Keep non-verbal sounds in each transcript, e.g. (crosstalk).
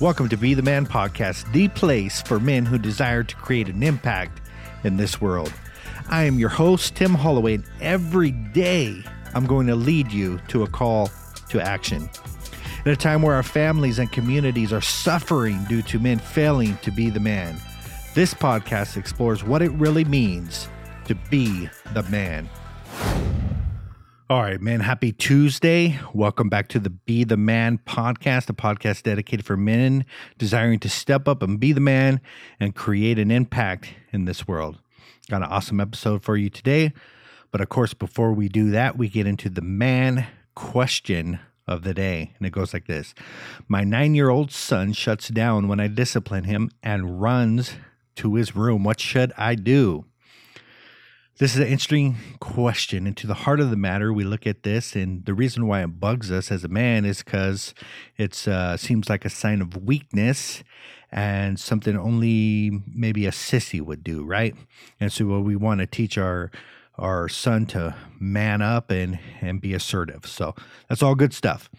Welcome to Be the Man Podcast, the place for men who desire to create an impact in this world. I am your host, Tim Holloway, and every day I'm going to lead you to a call to action. In a time where our families and communities are suffering due to men failing to be the man, this podcast explores what it really means to be the man. All right, man. Happy Tuesday. Welcome back to the Be the Man podcast, a podcast dedicated for men desiring to step up and be the man and create an impact in this world. Got an awesome episode for you today. But of course, before we do that, we get into the man question of the day. And it goes like this My nine year old son shuts down when I discipline him and runs to his room. What should I do? This is an interesting question. And to the heart of the matter, we look at this, and the reason why it bugs us as a man is because it uh, seems like a sign of weakness and something only maybe a sissy would do, right? And so what we want to teach our our son to man up and and be assertive. So that's all good stuff.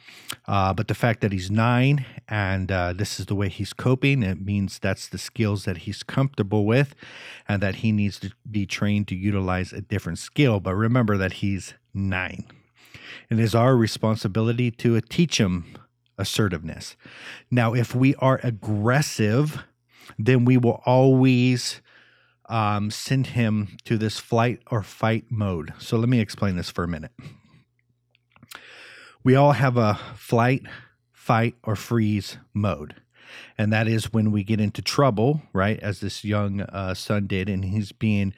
Uh, but the fact that he's nine and uh, this is the way he's coping, it means that's the skills that he's comfortable with, and that he needs to be trained to utilize a different skill. But remember that he's nine. It is our responsibility to teach him assertiveness. Now, if we are aggressive, then we will always um, send him to this flight or fight mode. So let me explain this for a minute. We all have a flight, fight, or freeze mode. And that is when we get into trouble, right? As this young uh, son did, and he's being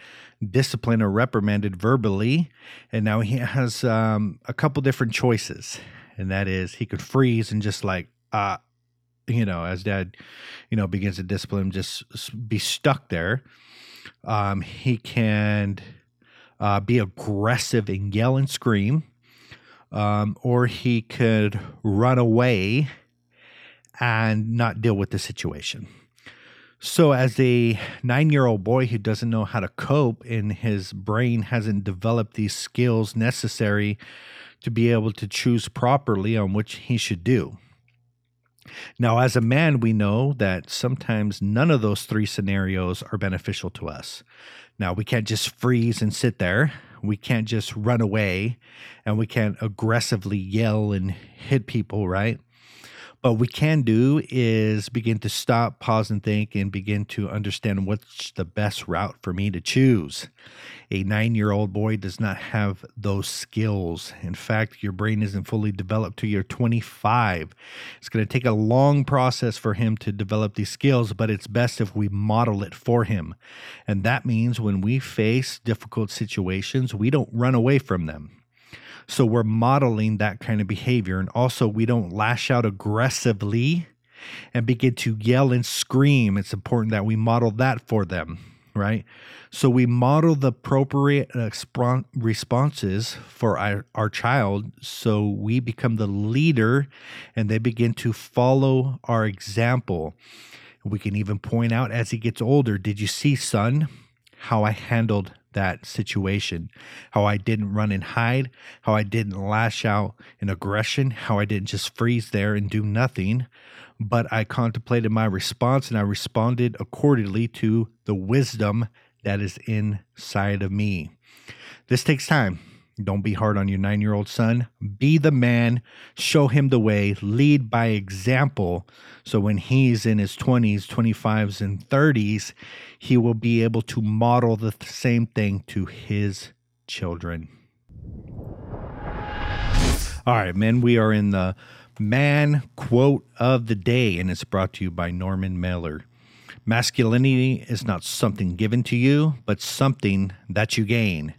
disciplined or reprimanded verbally. And now he has um, a couple different choices. And that is he could freeze and just like, uh, you know, as dad, you know, begins to discipline him, just be stuck there um, he can uh, be aggressive and yell and scream, um, or he could run away and not deal with the situation. So, as a nine year old boy who doesn't know how to cope and his brain hasn't developed these skills necessary to be able to choose properly on which he should do. Now, as a man, we know that sometimes none of those three scenarios are beneficial to us. Now, we can't just freeze and sit there. We can't just run away and we can't aggressively yell and hit people, right? What we can do is begin to stop, pause, and think, and begin to understand what's the best route for me to choose. A nine year old boy does not have those skills. In fact, your brain isn't fully developed till you're 25. It's going to take a long process for him to develop these skills, but it's best if we model it for him. And that means when we face difficult situations, we don't run away from them so we're modeling that kind of behavior. And also, we don't lash out aggressively and begin to yell and scream. It's important that we model that for them, right? So we model the appropriate responses for our, our child so we become the leader and they begin to follow our example. We can even point out as he gets older, did you see, son, how I handled that situation, how I didn't run and hide, how I didn't lash out in aggression, how I didn't just freeze there and do nothing, but I contemplated my response and I responded accordingly to the wisdom that is inside of me. This takes time. Don't be hard on your nine year old son. Be the man, show him the way, lead by example. So when he's in his 20s, 25s, and 30s, he will be able to model the same thing to his children. All right, men, we are in the man quote of the day, and it's brought to you by Norman Mailer. Masculinity is not something given to you, but something that you gain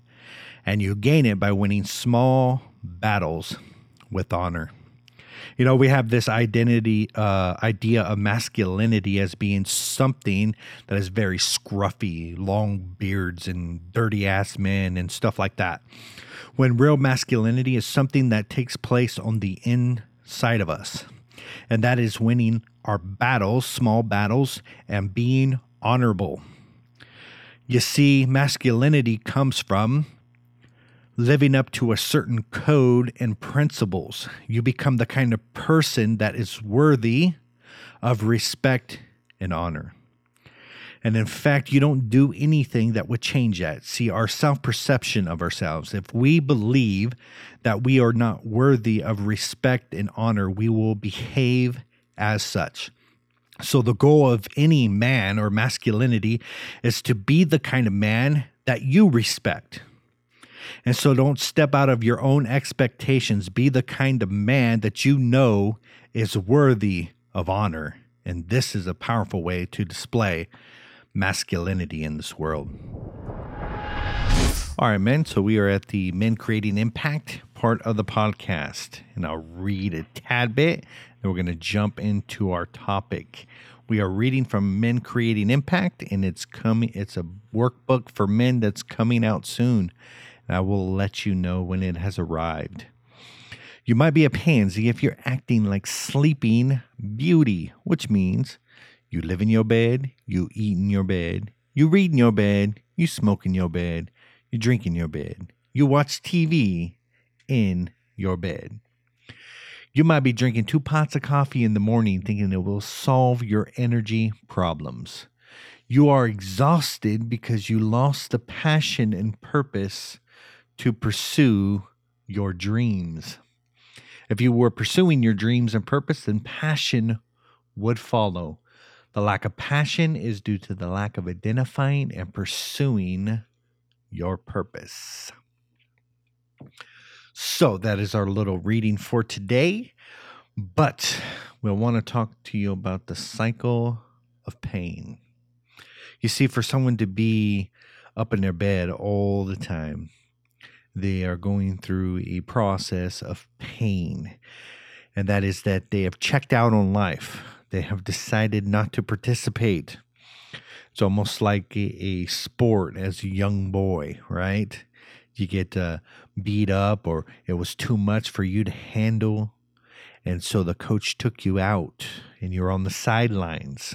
and you gain it by winning small battles with honor. You know, we have this identity uh, idea of masculinity as being something that is very scruffy, long beards and dirty ass men and stuff like that. When real masculinity is something that takes place on the inside of us, and that is winning our battles, small battles, and being honorable. You see, masculinity comes from living up to a certain code and principles. You become the kind of person that is worthy of respect and honor. And in fact, you don't do anything that would change that. See, our self perception of ourselves, if we believe that we are not worthy of respect and honor, we will behave as such. So, the goal of any man or masculinity is to be the kind of man that you respect. And so, don't step out of your own expectations. Be the kind of man that you know is worthy of honor. And this is a powerful way to display masculinity in this world. All right, men. So we are at the Men Creating Impact part of the podcast, and I'll read a tad bit. Then we're going to jump into our topic. We are reading from Men Creating Impact, and it's coming. It's a workbook for men that's coming out soon. I will let you know when it has arrived. You might be a pansy if you're acting like sleeping beauty, which means you live in your bed, you eat in your bed, you read in your bed, you smoke in your bed, you drink in your bed, you watch TV in your bed. You might be drinking two pots of coffee in the morning thinking it will solve your energy problems. You are exhausted because you lost the passion and purpose to pursue your dreams. If you were pursuing your dreams and purpose, then passion would follow. The lack of passion is due to the lack of identifying and pursuing your purpose. So, that is our little reading for today. But we'll want to talk to you about the cycle of pain. You see, for someone to be up in their bed all the time, they are going through a process of pain. And that is that they have checked out on life they have decided not to participate. It's almost like a, a sport as a young boy, right? You get uh, beat up, or it was too much for you to handle. And so the coach took you out, and you're on the sidelines.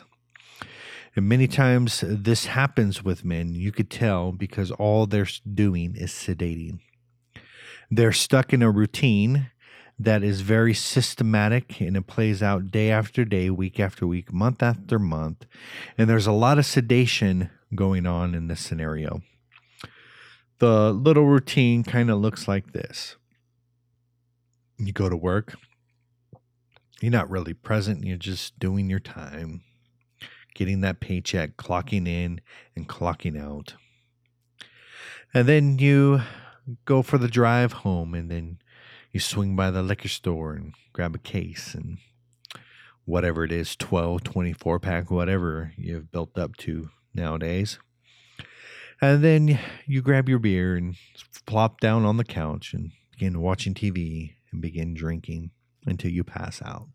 And many times this happens with men, you could tell because all they're doing is sedating. They're stuck in a routine that is very systematic and it plays out day after day, week after week, month after month. And there's a lot of sedation going on in this scenario. The little routine kind of looks like this you go to work, you're not really present, you're just doing your time, getting that paycheck, clocking in and clocking out. And then you go for the drive home and then you swing by the liquor store and grab a case and whatever it is 12 24 pack whatever you've built up to nowadays and then you grab your beer and plop down on the couch and begin watching tv and begin drinking until you pass out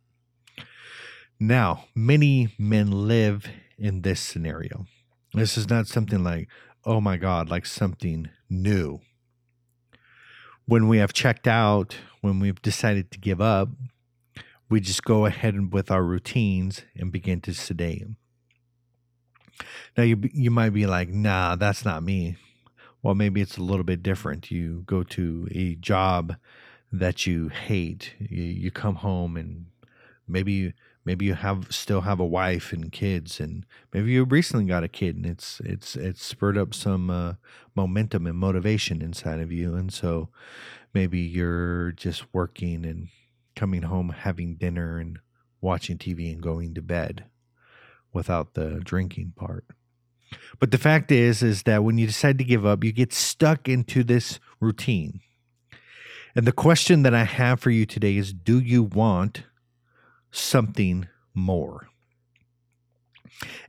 now many men live in this scenario this is not something like oh my god like something new when we have checked out, when we've decided to give up, we just go ahead with our routines and begin to sedate. Now you you might be like, "Nah, that's not me." Well, maybe it's a little bit different. You go to a job that you hate. You, you come home and maybe maybe you have still have a wife and kids and maybe you recently got a kid and it's it's it's spurred up some uh, momentum and motivation inside of you and so maybe you're just working and coming home having dinner and watching TV and going to bed without the drinking part. But the fact is is that when you decide to give up you get stuck into this routine. And the question that I have for you today is do you want something more.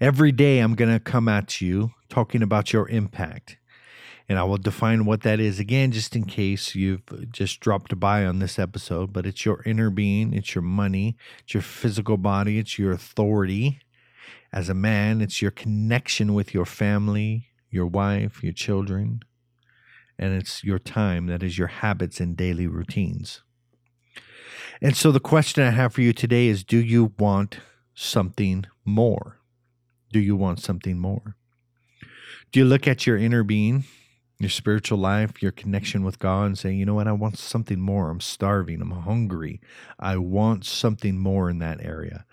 Every day, I'm going to come at you talking about your impact. And I will define what that is again, just in case you've just dropped by on this episode. But it's your inner being, it's your money, it's your physical body, it's your authority as a man, it's your connection with your family, your wife, your children, and it's your time that is your habits and daily routines. And so the question I have for you today is do you want something more? Do you want something more? Do you look at your inner being your spiritual life, your connection with God, and saying, you know what, I want something more. I'm starving. I'm hungry. I want something more in that area.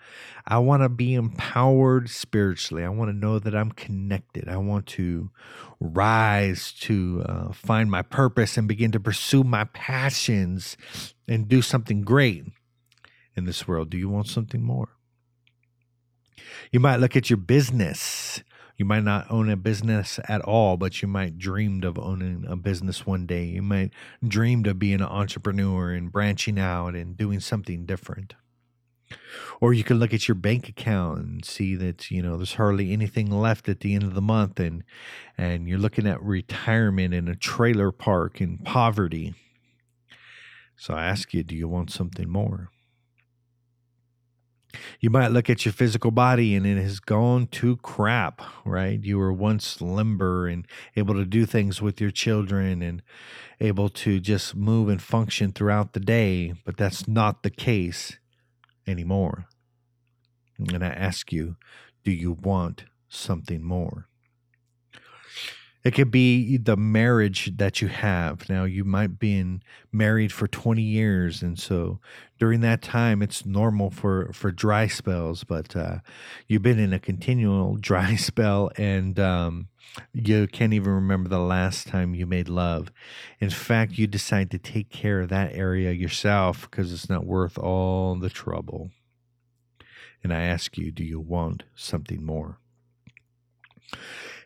I want to be empowered spiritually. I want to know that I'm connected. I want to rise to uh, find my purpose and begin to pursue my passions and do something great in this world. Do you want something more? You might look at your business you might not own a business at all, but you might dreamed of owning a business one day. You might dreamed of being an entrepreneur and branching out and doing something different. Or you could look at your bank account and see that, you know, there's hardly anything left at the end of the month and and you're looking at retirement in a trailer park in poverty. So I ask you, do you want something more? You might look at your physical body and it has gone to crap, right? You were once limber and able to do things with your children and able to just move and function throughout the day, but that's not the case anymore. And I ask you, do you want something more? It could be the marriage that you have. Now, you might be in, married for 20 years. And so during that time, it's normal for, for dry spells, but uh, you've been in a continual (laughs) dry spell and um, you can't even remember the last time you made love. In fact, you decide to take care of that area yourself because it's not worth all the trouble. And I ask you, do you want something more?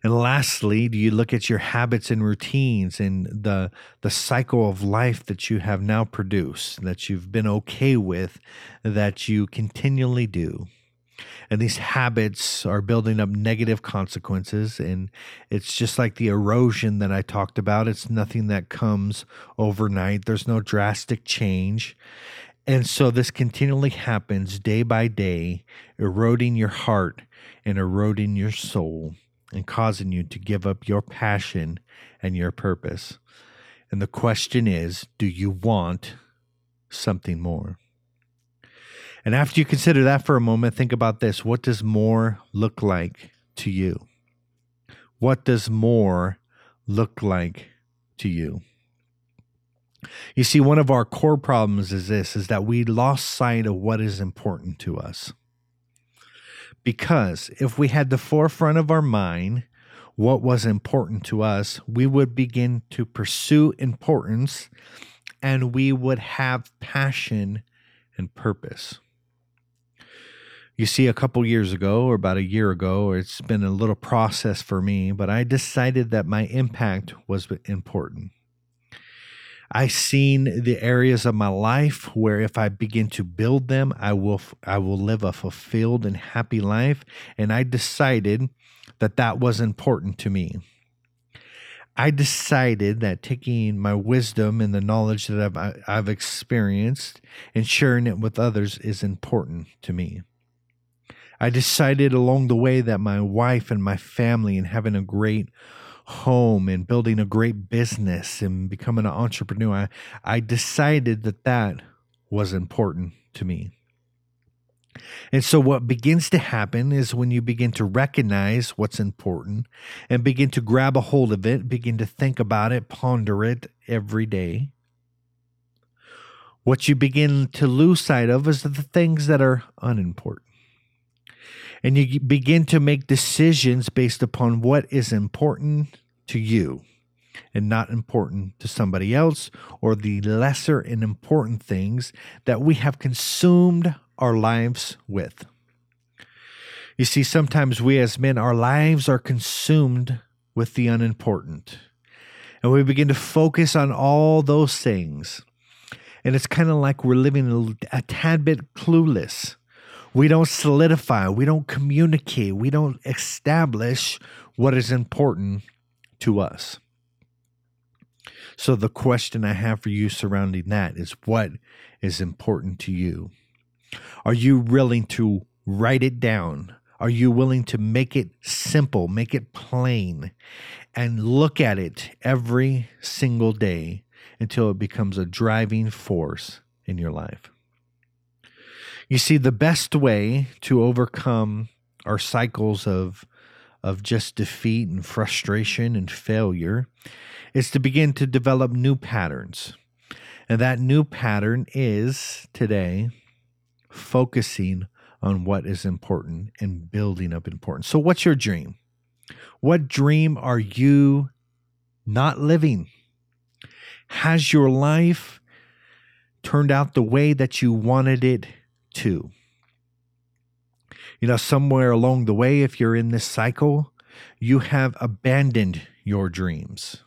And lastly, do you look at your habits and routines and the the cycle of life that you have now produced, that you've been okay with, that you continually do? And these habits are building up negative consequences. And it's just like the erosion that I talked about. It's nothing that comes overnight, there's no drastic change. And so this continually happens day by day, eroding your heart and eroding your soul and causing you to give up your passion and your purpose. And the question is do you want something more? And after you consider that for a moment, think about this what does more look like to you? What does more look like to you? You see, one of our core problems is this is that we lost sight of what is important to us. Because if we had the forefront of our mind what was important to us, we would begin to pursue importance and we would have passion and purpose. You see, a couple years ago, or about a year ago, it's been a little process for me, but I decided that my impact was important. I've seen the areas of my life where if I begin to build them, I will I will live a fulfilled and happy life, and I decided that that was important to me. I decided that taking my wisdom and the knowledge that I've, I've experienced and sharing it with others is important to me. I decided along the way that my wife and my family and having a great home and building a great business and becoming an entrepreneur, I, I decided that that was important to me. And so, what begins to happen is when you begin to recognize what's important and begin to grab a hold of it, begin to think about it, ponder it every day. What you begin to lose sight of is the things that are unimportant. And you begin to make decisions based upon what is important to you and not important to somebody else or the lesser and important things that we have consumed our lives with. You see, sometimes we as men, our lives are consumed with the unimportant. And we begin to focus on all those things. And it's kind of like we're living a, tad bit clueless we don't solidify, we don't communicate, we don't establish what is important to us. So, the question I have for you surrounding that is what is important to you? Are you willing to write it down? Are you willing to make it simple, make it plain, and look at it every single day until it becomes a driving force in your life? You see, the best way to overcome our cycles of of just defeat and frustration and failure is to begin to develop new patterns. And that new pattern is today focusing on what is important and building up importance. So, what's your dream? What dream are you not living? Has your life turned out the way that you wanted it to? You know, somewhere along the way, if you're in this cycle, you have abandoned your dreams.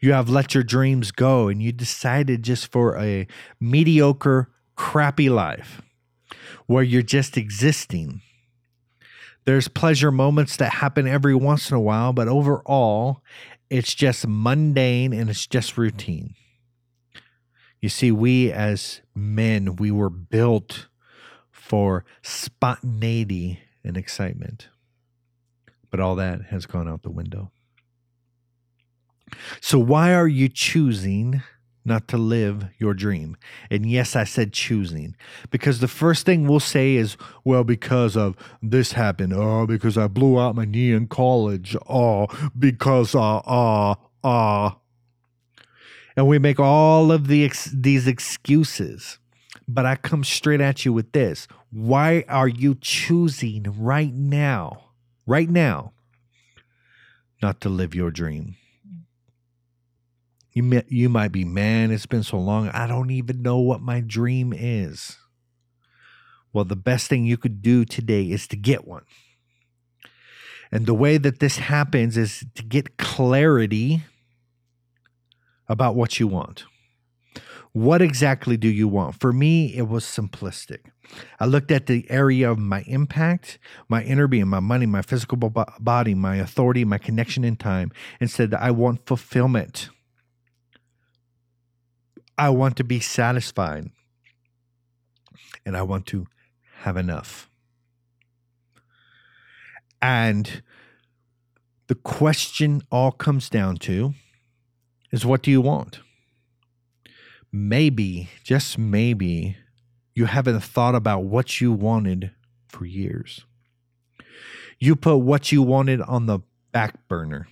You have let your dreams go and you decided just for a mediocre, crappy life where you're just existing. There's pleasure moments that happen every once in a while, but overall, it's just mundane and it's just routine. You see, we as men, we were built for spontaneity and excitement. But all that has gone out the window. So, why are you choosing not to live your dream? And yes, I said choosing because the first thing we'll say is, well, because of this happened. Oh, because I blew out my knee in college. Oh, because, uh, uh, uh. And we make all of the ex- these excuses. But I come straight at you with this. Why are you choosing right now, right now, not to live your dream? You, may, you might be, man, it's been so long. I don't even know what my dream is. Well, the best thing you could do today is to get one. And the way that this happens is to get clarity about what you want. What exactly do you want? For me, it was simplistic. I looked at the area of my impact, my inner being, my money, my physical body, my authority, my connection in time, and said, I want fulfillment. I want to be satisfied. And I want to have enough. And the question all comes down to is what do you want? maybe, just maybe, you haven't thought about what you wanted for years. You put what you wanted on the back burner.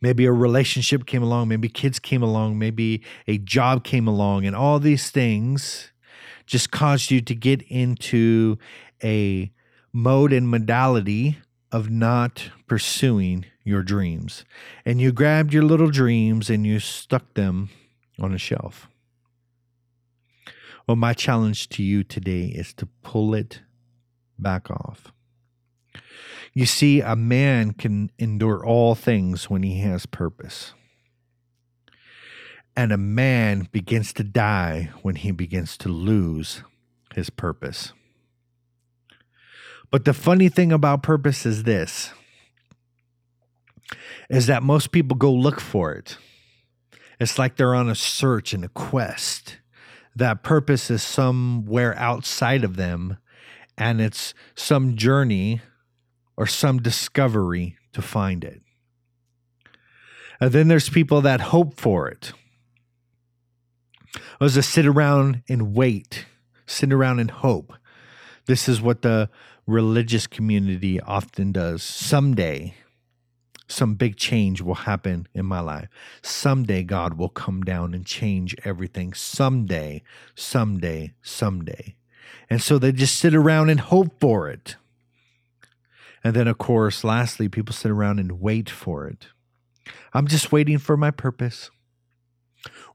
Maybe a relationship came along, maybe kids came along, maybe a job came along, and all these things just caused you to get into a mode and modality of not pursuing your dreams. And you grabbed your little dreams and you stuck them on a shelf. Well, my challenge to you today is to pull it back off. You see, a man can endure all things when he has purpose. And a man begins to die when he begins to lose his purpose. But the funny thing about purpose is this is that most people go look for it. It's like they're on a search and a quest. That purpose is somewhere outside of them, and it's some journey or some discovery to find it. And then there's people that hope for it. Those that sit around and wait, sit around and hope. This is what the religious community often does. Someday, some big change will happen in my life. Someday God will come down and change everything. Someday, someday, someday. And so they just sit around and hope for it. And then, of course, lastly, people sit around and wait for it. I'm just waiting for my purpose.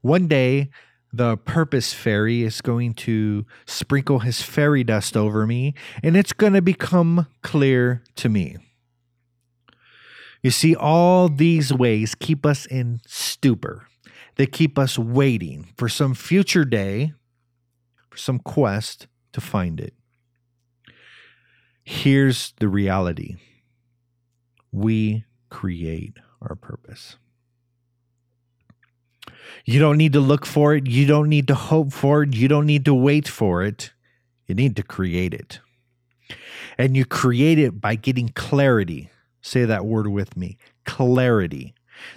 One day, the purpose fairy is going to sprinkle his fairy dust over me, and it's going to become clear to me. You see, all these ways keep us in stupor. They keep us waiting for some future day, for some quest to find it. Here's the reality we create our purpose. You don't need to look for it. You don't need to hope for it. You don't need to wait for it. You need to create it. And you create it by getting clarity Say that word with me clarity.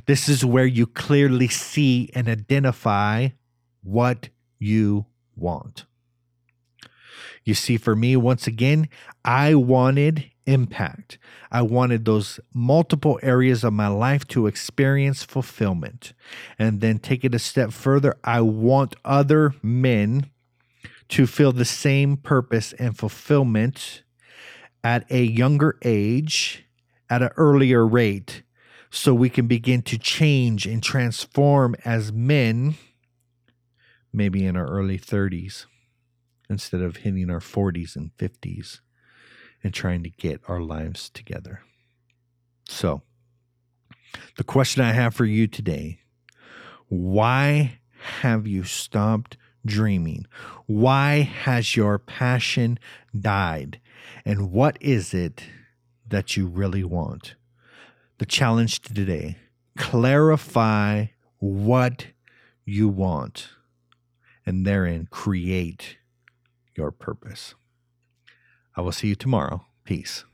This is where you clearly see and identify what you want. You see, for me, once again, I wanted impact. I wanted those multiple areas of my life to experience fulfillment. And then take it a step further. I want other men to feel the same purpose and fulfillment at a younger age, at an earlier rate, so we can begin to change and transform as men, maybe in our early 30s, instead of hitting our 40s and 50s and trying to get our lives together. So, the question I have for you today why have you stopped dreaming? Why has your passion died? And what is it that you really want? The challenge today clarify what you want and therein create your purpose. I will see you tomorrow. Peace.